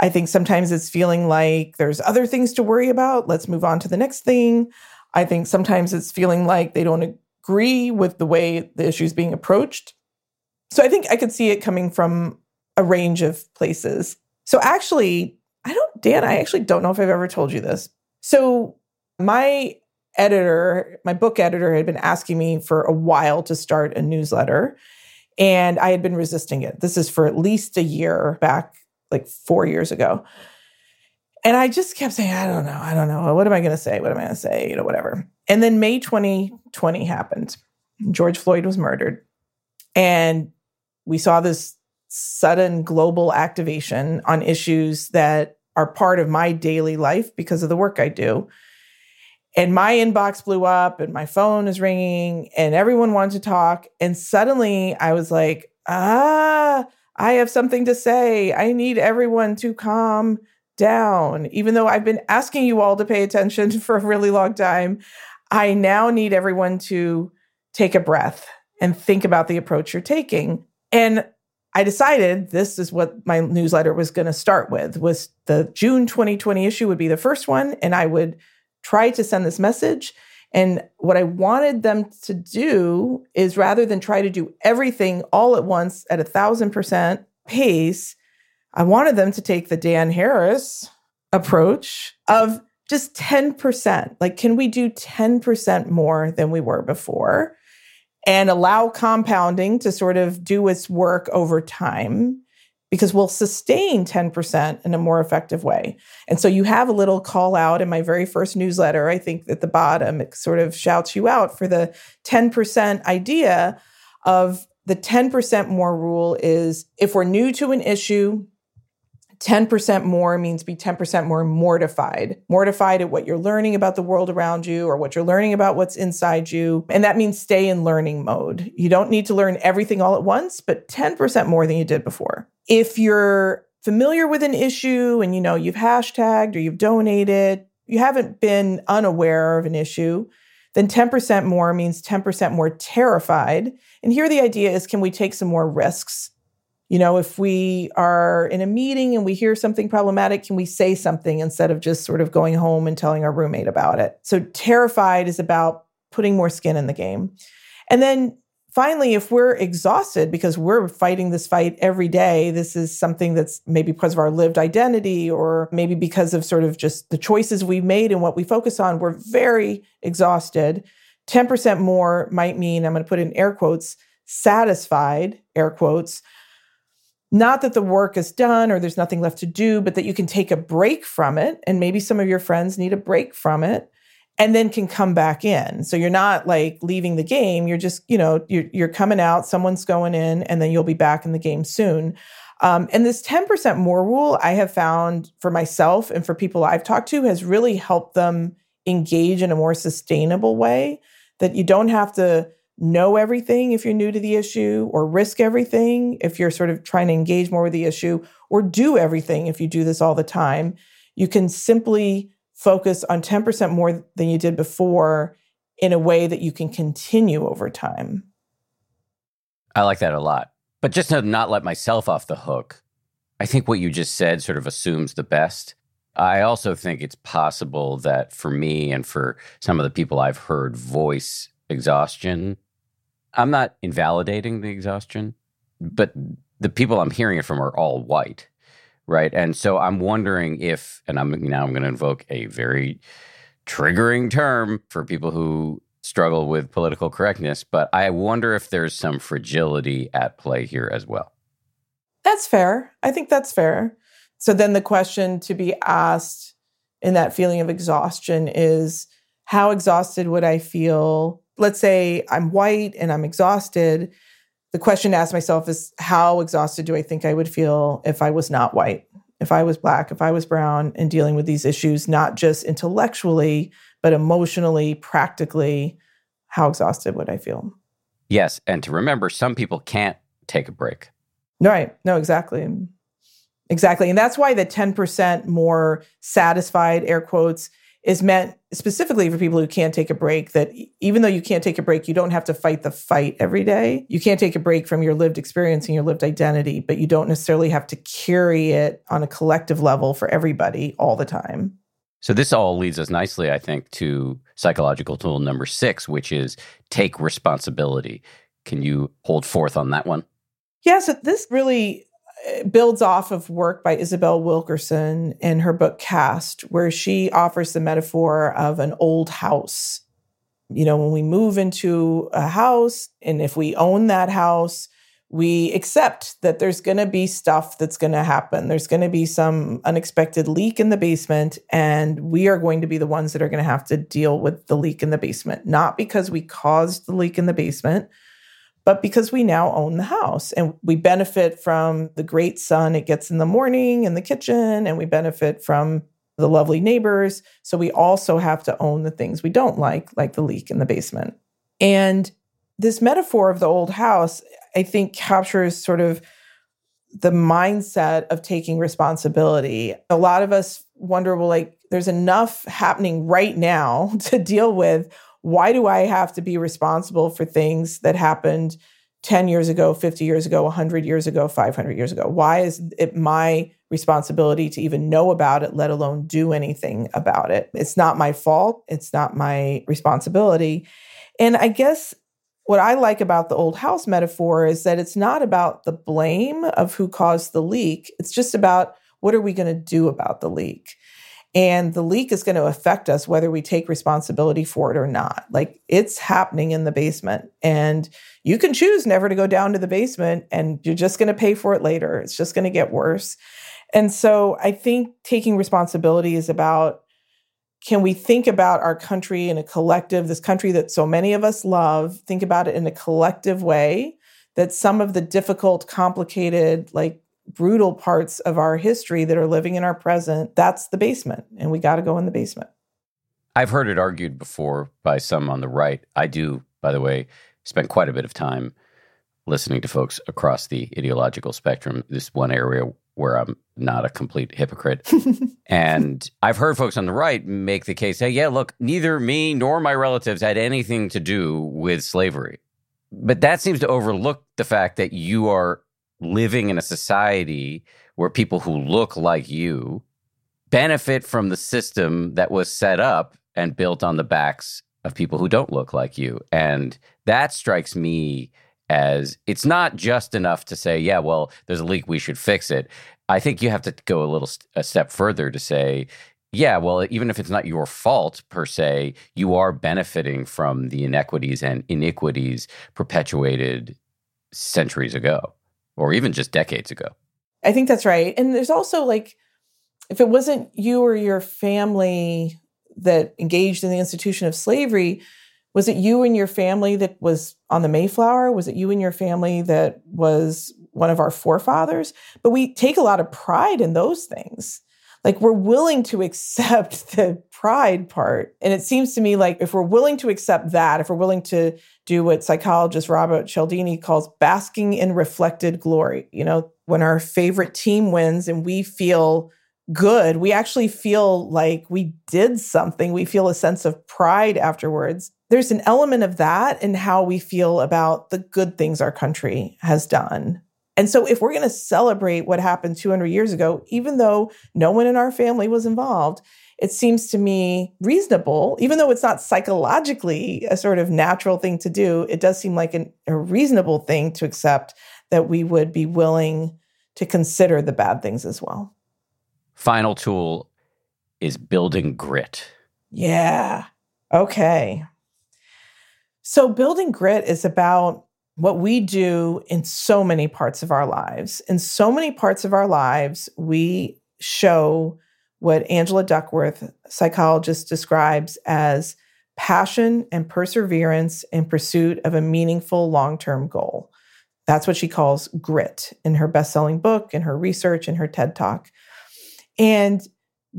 I think sometimes it's feeling like there's other things to worry about. Let's move on to the next thing. I think sometimes it's feeling like they don't agree with the way the issue is being approached. So I think I could see it coming from a range of places. So actually, I don't, Dan, I actually don't know if I've ever told you this. So my editor, my book editor, had been asking me for a while to start a newsletter. And I had been resisting it. This is for at least a year back, like four years ago. And I just kept saying, I don't know, I don't know. What am I going to say? What am I going to say? You know, whatever. And then May 2020 happened. George Floyd was murdered. And we saw this sudden global activation on issues that are part of my daily life because of the work I do. And my inbox blew up and my phone is ringing and everyone wanted to talk. And suddenly I was like, ah, I have something to say. I need everyone to calm down. Even though I've been asking you all to pay attention for a really long time, I now need everyone to take a breath and think about the approach you're taking. And I decided this is what my newsletter was going to start with was the June 2020 issue would be the first one and I would try to send this message. And what I wanted them to do is rather than try to do everything all at once at a thousand percent pace, I wanted them to take the Dan Harris approach of just 10%. Like, can we do 10% more than we were before? And allow compounding to sort of do its work over time because we'll sustain 10% in a more effective way. And so you have a little call out in my very first newsletter. I think at the bottom, it sort of shouts you out for the 10% idea of the 10% more rule is if we're new to an issue, 10% more means be 10% more mortified. Mortified at what you're learning about the world around you or what you're learning about what's inside you. And that means stay in learning mode. You don't need to learn everything all at once, but 10% more than you did before. If you're familiar with an issue and you know you've hashtagged or you've donated, you haven't been unaware of an issue, then 10% more means 10% more terrified. And here the idea is can we take some more risks? You know, if we are in a meeting and we hear something problematic, can we say something instead of just sort of going home and telling our roommate about it? So, terrified is about putting more skin in the game. And then finally, if we're exhausted because we're fighting this fight every day, this is something that's maybe because of our lived identity or maybe because of sort of just the choices we've made and what we focus on, we're very exhausted. 10% more might mean, I'm going to put in air quotes, satisfied, air quotes, not that the work is done or there's nothing left to do, but that you can take a break from it. And maybe some of your friends need a break from it and then can come back in. So you're not like leaving the game. You're just, you know, you're, you're coming out, someone's going in, and then you'll be back in the game soon. Um, and this 10% more rule, I have found for myself and for people I've talked to, has really helped them engage in a more sustainable way that you don't have to know everything if you're new to the issue or risk everything if you're sort of trying to engage more with the issue or do everything if you do this all the time. You can simply focus on 10% more than you did before in a way that you can continue over time. I like that a lot. But just to not let myself off the hook, I think what you just said sort of assumes the best. I also think it's possible that for me and for some of the people I've heard voice exhaustion I'm not invalidating the exhaustion, but the people I'm hearing it from are all white, right? And so I'm wondering if, and I'm now I'm going to invoke a very triggering term for people who struggle with political correctness, but I wonder if there's some fragility at play here as well. That's fair. I think that's fair. So then the question to be asked in that feeling of exhaustion is how exhausted would I feel let's say I'm white and I'm exhausted, the question to ask myself is how exhausted do I think I would feel if I was not white, if I was black, if I was brown, and dealing with these issues, not just intellectually, but emotionally, practically, how exhausted would I feel? Yes. And to remember, some people can't take a break. Right. No, exactly. Exactly. And that's why the 10% more satisfied, air quotes, is meant specifically for people who can't take a break that even though you can't take a break you don't have to fight the fight every day. You can't take a break from your lived experience and your lived identity but you don't necessarily have to carry it on a collective level for everybody all the time. So this all leads us nicely i think to psychological tool number 6 which is take responsibility. Can you hold forth on that one? Yeah so this really builds off of work by Isabel Wilkerson in her book Caste, where she offers the metaphor of an old house. You know, when we move into a house, and if we own that house, we accept that there's going to be stuff that's going to happen. There's going to be some unexpected leak in the basement, and we are going to be the ones that are going to have to deal with the leak in the basement, not because we caused the leak in the basement, but because we now own the house and we benefit from the great sun it gets in the morning in the kitchen and we benefit from the lovely neighbors. So we also have to own the things we don't like, like the leak in the basement. And this metaphor of the old house, I think, captures sort of the mindset of taking responsibility. A lot of us wonder, well, like, there's enough happening right now to deal with why do I have to be responsible for things that happened 10 years ago, 50 years ago, 100 years ago, 500 years ago? Why is it my responsibility to even know about it, let alone do anything about it? It's not my fault. It's not my responsibility. And I guess what I like about the old house metaphor is that it's not about the blame of who caused the leak. It's just about what are we going to do about the leak? And the leak is going to affect us whether we take responsibility for it or not. Like it's happening in the basement. And you can choose never to go down to the basement and you're just going to pay for it later. It's just going to get worse. And so I think taking responsibility is about can we think about our country in a collective, this country that so many of us love, think about it in a collective way that some of the difficult, complicated, like brutal parts of our history that are living in our present, that's the basement. And we got to go in the basement. I've heard it argued before by some on the right. I do, by the way, spend quite a bit of time listening to folks across the ideological spectrum. This one area where I'm not a complete hypocrite. and I've heard folks on the right make the case, hey, yeah, look, neither me nor my relatives had anything to do with slavery. But that seems to overlook the fact that you are living in a society where people who look like you benefit from the system that was set up and built on the backs of people who don't look like you. And that strikes me as it's not just enough to say, yeah, well, there's a leak, we should fix it. I think you have to go a little a step further to say, yeah, well, even if it's not your fault per se, you are benefiting from the inequities and iniquities perpetuated centuries ago or even just decades ago. I think that's right. And there's also like, if it wasn't you or your family that engaged in the institution of slavery, was it you and your family that was on the Mayflower? Was it you and your family that was one of our forefathers? But we take a lot of pride in those things. Like we're willing to accept the pride part. And it seems to me like if we're willing to accept that, if we're willing to do what psychologist Robert Cialdini calls basking in reflected glory, you know, when our favorite team wins and we feel good. We actually feel like we did something. We feel a sense of pride afterwards. There's an element of that in how we feel about the good things our country has done. And so, if we're going to celebrate what happened 200 years ago, even though no one in our family was involved, it seems to me reasonable, even though it's not psychologically a sort of natural thing to do, it does seem like an, a reasonable thing to accept that we would be willing to consider the bad things as well. Final tool is building grit. Yeah. Okay. So, building grit is about what we do in so many parts of our lives. In so many parts of our lives, we show what Angela Duckworth, psychologist, describes as passion and perseverance in pursuit of a meaningful long term goal. That's what she calls grit in her best selling book, in her research, in her TED talk. And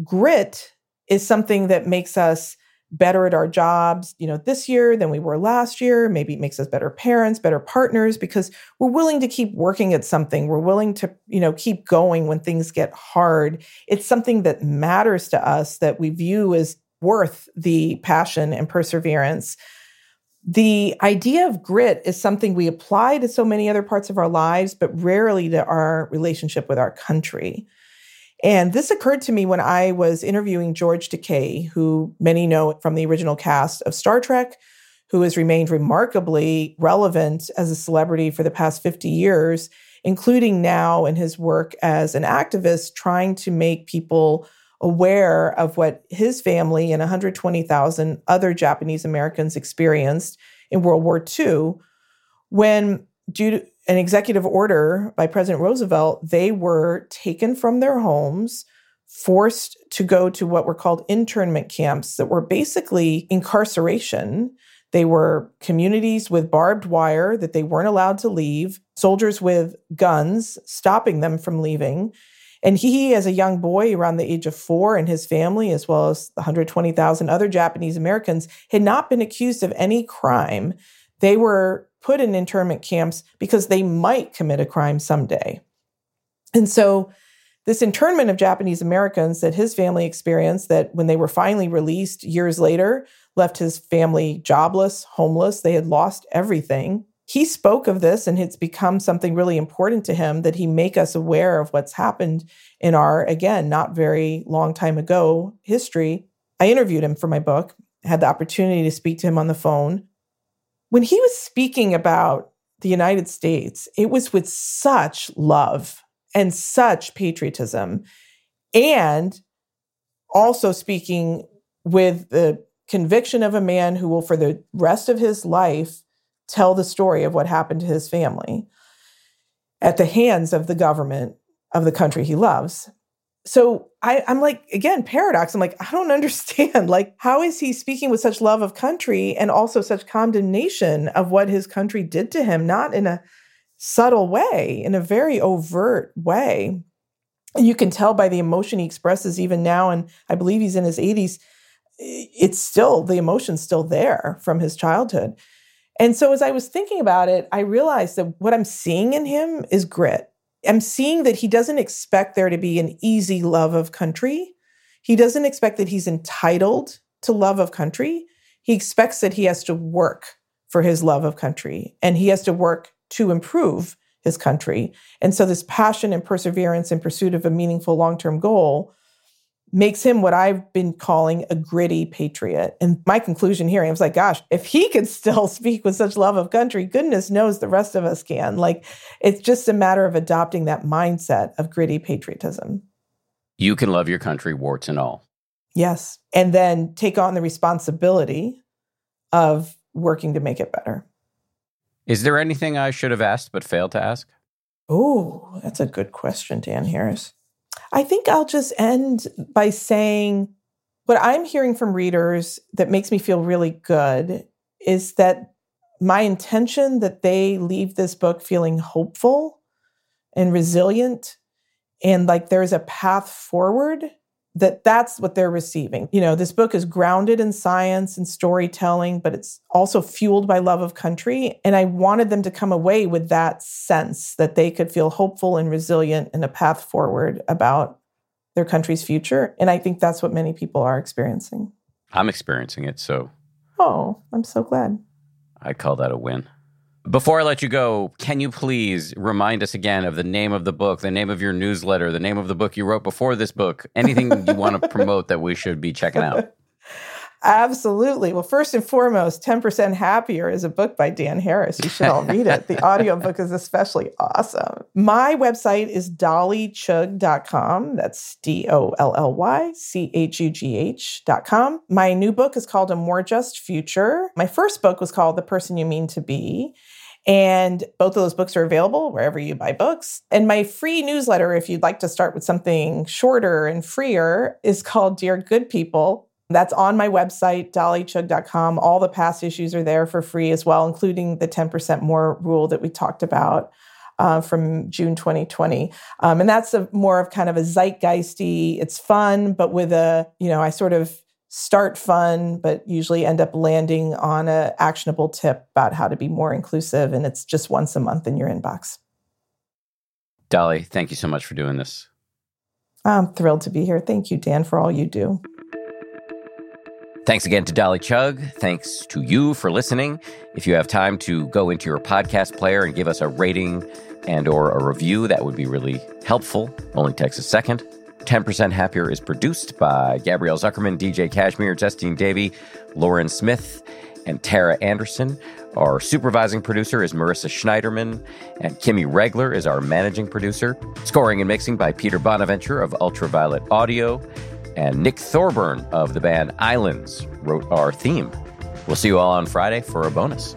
grit is something that makes us better at our jobs, you know, this year than we were last year. Maybe it makes us better parents, better partners because we're willing to keep working at something. We're willing to, you know, keep going when things get hard. It's something that matters to us that we view as worth the passion and perseverance. The idea of grit is something we apply to so many other parts of our lives, but rarely to our relationship with our country. And this occurred to me when I was interviewing George Takei, who many know from the original cast of Star Trek, who has remained remarkably relevant as a celebrity for the past 50 years, including now in his work as an activist trying to make people aware of what his family and 120,000 other Japanese Americans experienced in World War II when due to an executive order by President Roosevelt, they were taken from their homes, forced to go to what were called internment camps that were basically incarceration. They were communities with barbed wire that they weren't allowed to leave, soldiers with guns stopping them from leaving. And he, as a young boy around the age of four, and his family, as well as 120,000 other Japanese Americans, had not been accused of any crime. They were put in internment camps because they might commit a crime someday. And so, this internment of Japanese Americans that his family experienced, that when they were finally released years later, left his family jobless, homeless. They had lost everything. He spoke of this, and it's become something really important to him that he make us aware of what's happened in our, again, not very long time ago history. I interviewed him for my book, had the opportunity to speak to him on the phone when he was speaking about the United States, it was with such love and such patriotism, and also speaking with the conviction of a man who will, for the rest of his life, tell the story of what happened to his family at the hands of the government of the country he loves so I, I'm like, again, paradox. I'm like, I don't understand. Like, how is he speaking with such love of country and also such condemnation of what his country did to him? Not in a subtle way, in a very overt way. And you can tell by the emotion he expresses even now, and I believe he's in his 80s, it's still, the emotion's still there from his childhood. And so as I was thinking about it, I realized that what I'm seeing in him is grit. I'm seeing that he doesn't expect there to be an easy love of country. He doesn't expect that he's entitled to love of country. He expects that he has to work for his love of country and he has to work to improve his country. And so this passion and perseverance in pursuit of a meaningful long-term goal makes him what I've been calling a gritty patriot. And my conclusion here, I was like, gosh, if he could still speak with such love of country, goodness knows the rest of us can. Like, it's just a matter of adopting that mindset of gritty patriotism. You can love your country, warts and all. Yes. And then take on the responsibility of working to make it better. Is there anything I should have asked but failed to ask? Oh, that's a good question, Dan Harris. I think I'll just end by saying what I'm hearing from readers that makes me feel really good is that my intention that they leave this book feeling hopeful and resilient and like there's a path forward that that's what they're receiving. You know, this book is grounded in science and storytelling, but it's also fueled by love of country. And I wanted them to come away with that sense that they could feel hopeful and resilient and a path forward about their country's future. And I think that's what many people are experiencing. I'm experiencing it. So, oh, I'm so glad. I call that a win. Before I let you go, can you please remind us again of the name of the book, the name of your newsletter, the name of the book you wrote before this book, anything you want to promote that we should be checking out? Absolutely. Well, first and foremost, 10% Happier is a book by Dan Harris. You should all read it. The audiobook is especially awesome. My website is dollychugh.com. That's D O L L Y C H U G H.com. My new book is called A More Just Future. My first book was called The Person You Mean to Be. And both of those books are available wherever you buy books. And my free newsletter, if you'd like to start with something shorter and freer, is called Dear Good People. That's on my website, dollychugh.com. All the past issues are there for free as well, including the 10% more rule that we talked about. Uh, from June 2020. Um, and that's a more of kind of a zeitgeisty, it's fun, but with a, you know, I sort of start fun, but usually end up landing on a actionable tip about how to be more inclusive. And it's just once a month in your inbox. Dolly, thank you so much for doing this. I'm thrilled to be here. Thank you, Dan, for all you do. Thanks again to Dolly Chugh. Thanks to you for listening. If you have time to go into your podcast player and give us a rating and or a review, that would be really helpful. Only takes a second. 10% Happier is produced by Gabrielle Zuckerman, DJ Cashmere, Justine Davey, Lauren Smith, and Tara Anderson. Our supervising producer is Marissa Schneiderman, and Kimmy Regler is our managing producer. Scoring and mixing by Peter Bonaventure of Ultraviolet Audio, and Nick Thorburn of the band Islands wrote our theme. We'll see you all on Friday for a bonus.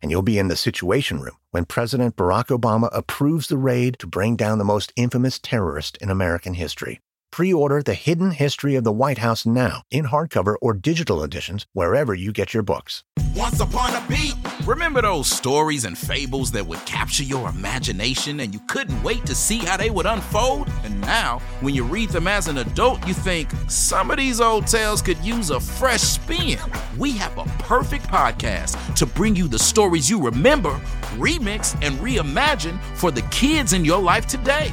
and you'll be in the Situation Room when President Barack Obama approves the raid to bring down the most infamous terrorist in American history. Pre order The Hidden History of the White House now in hardcover or digital editions wherever you get your books. Once upon a beat. Remember those stories and fables that would capture your imagination and you couldn't wait to see how they would unfold? And now, when you read them as an adult, you think some of these old tales could use a fresh spin. We have a perfect podcast to bring you the stories you remember, remix, and reimagine for the kids in your life today.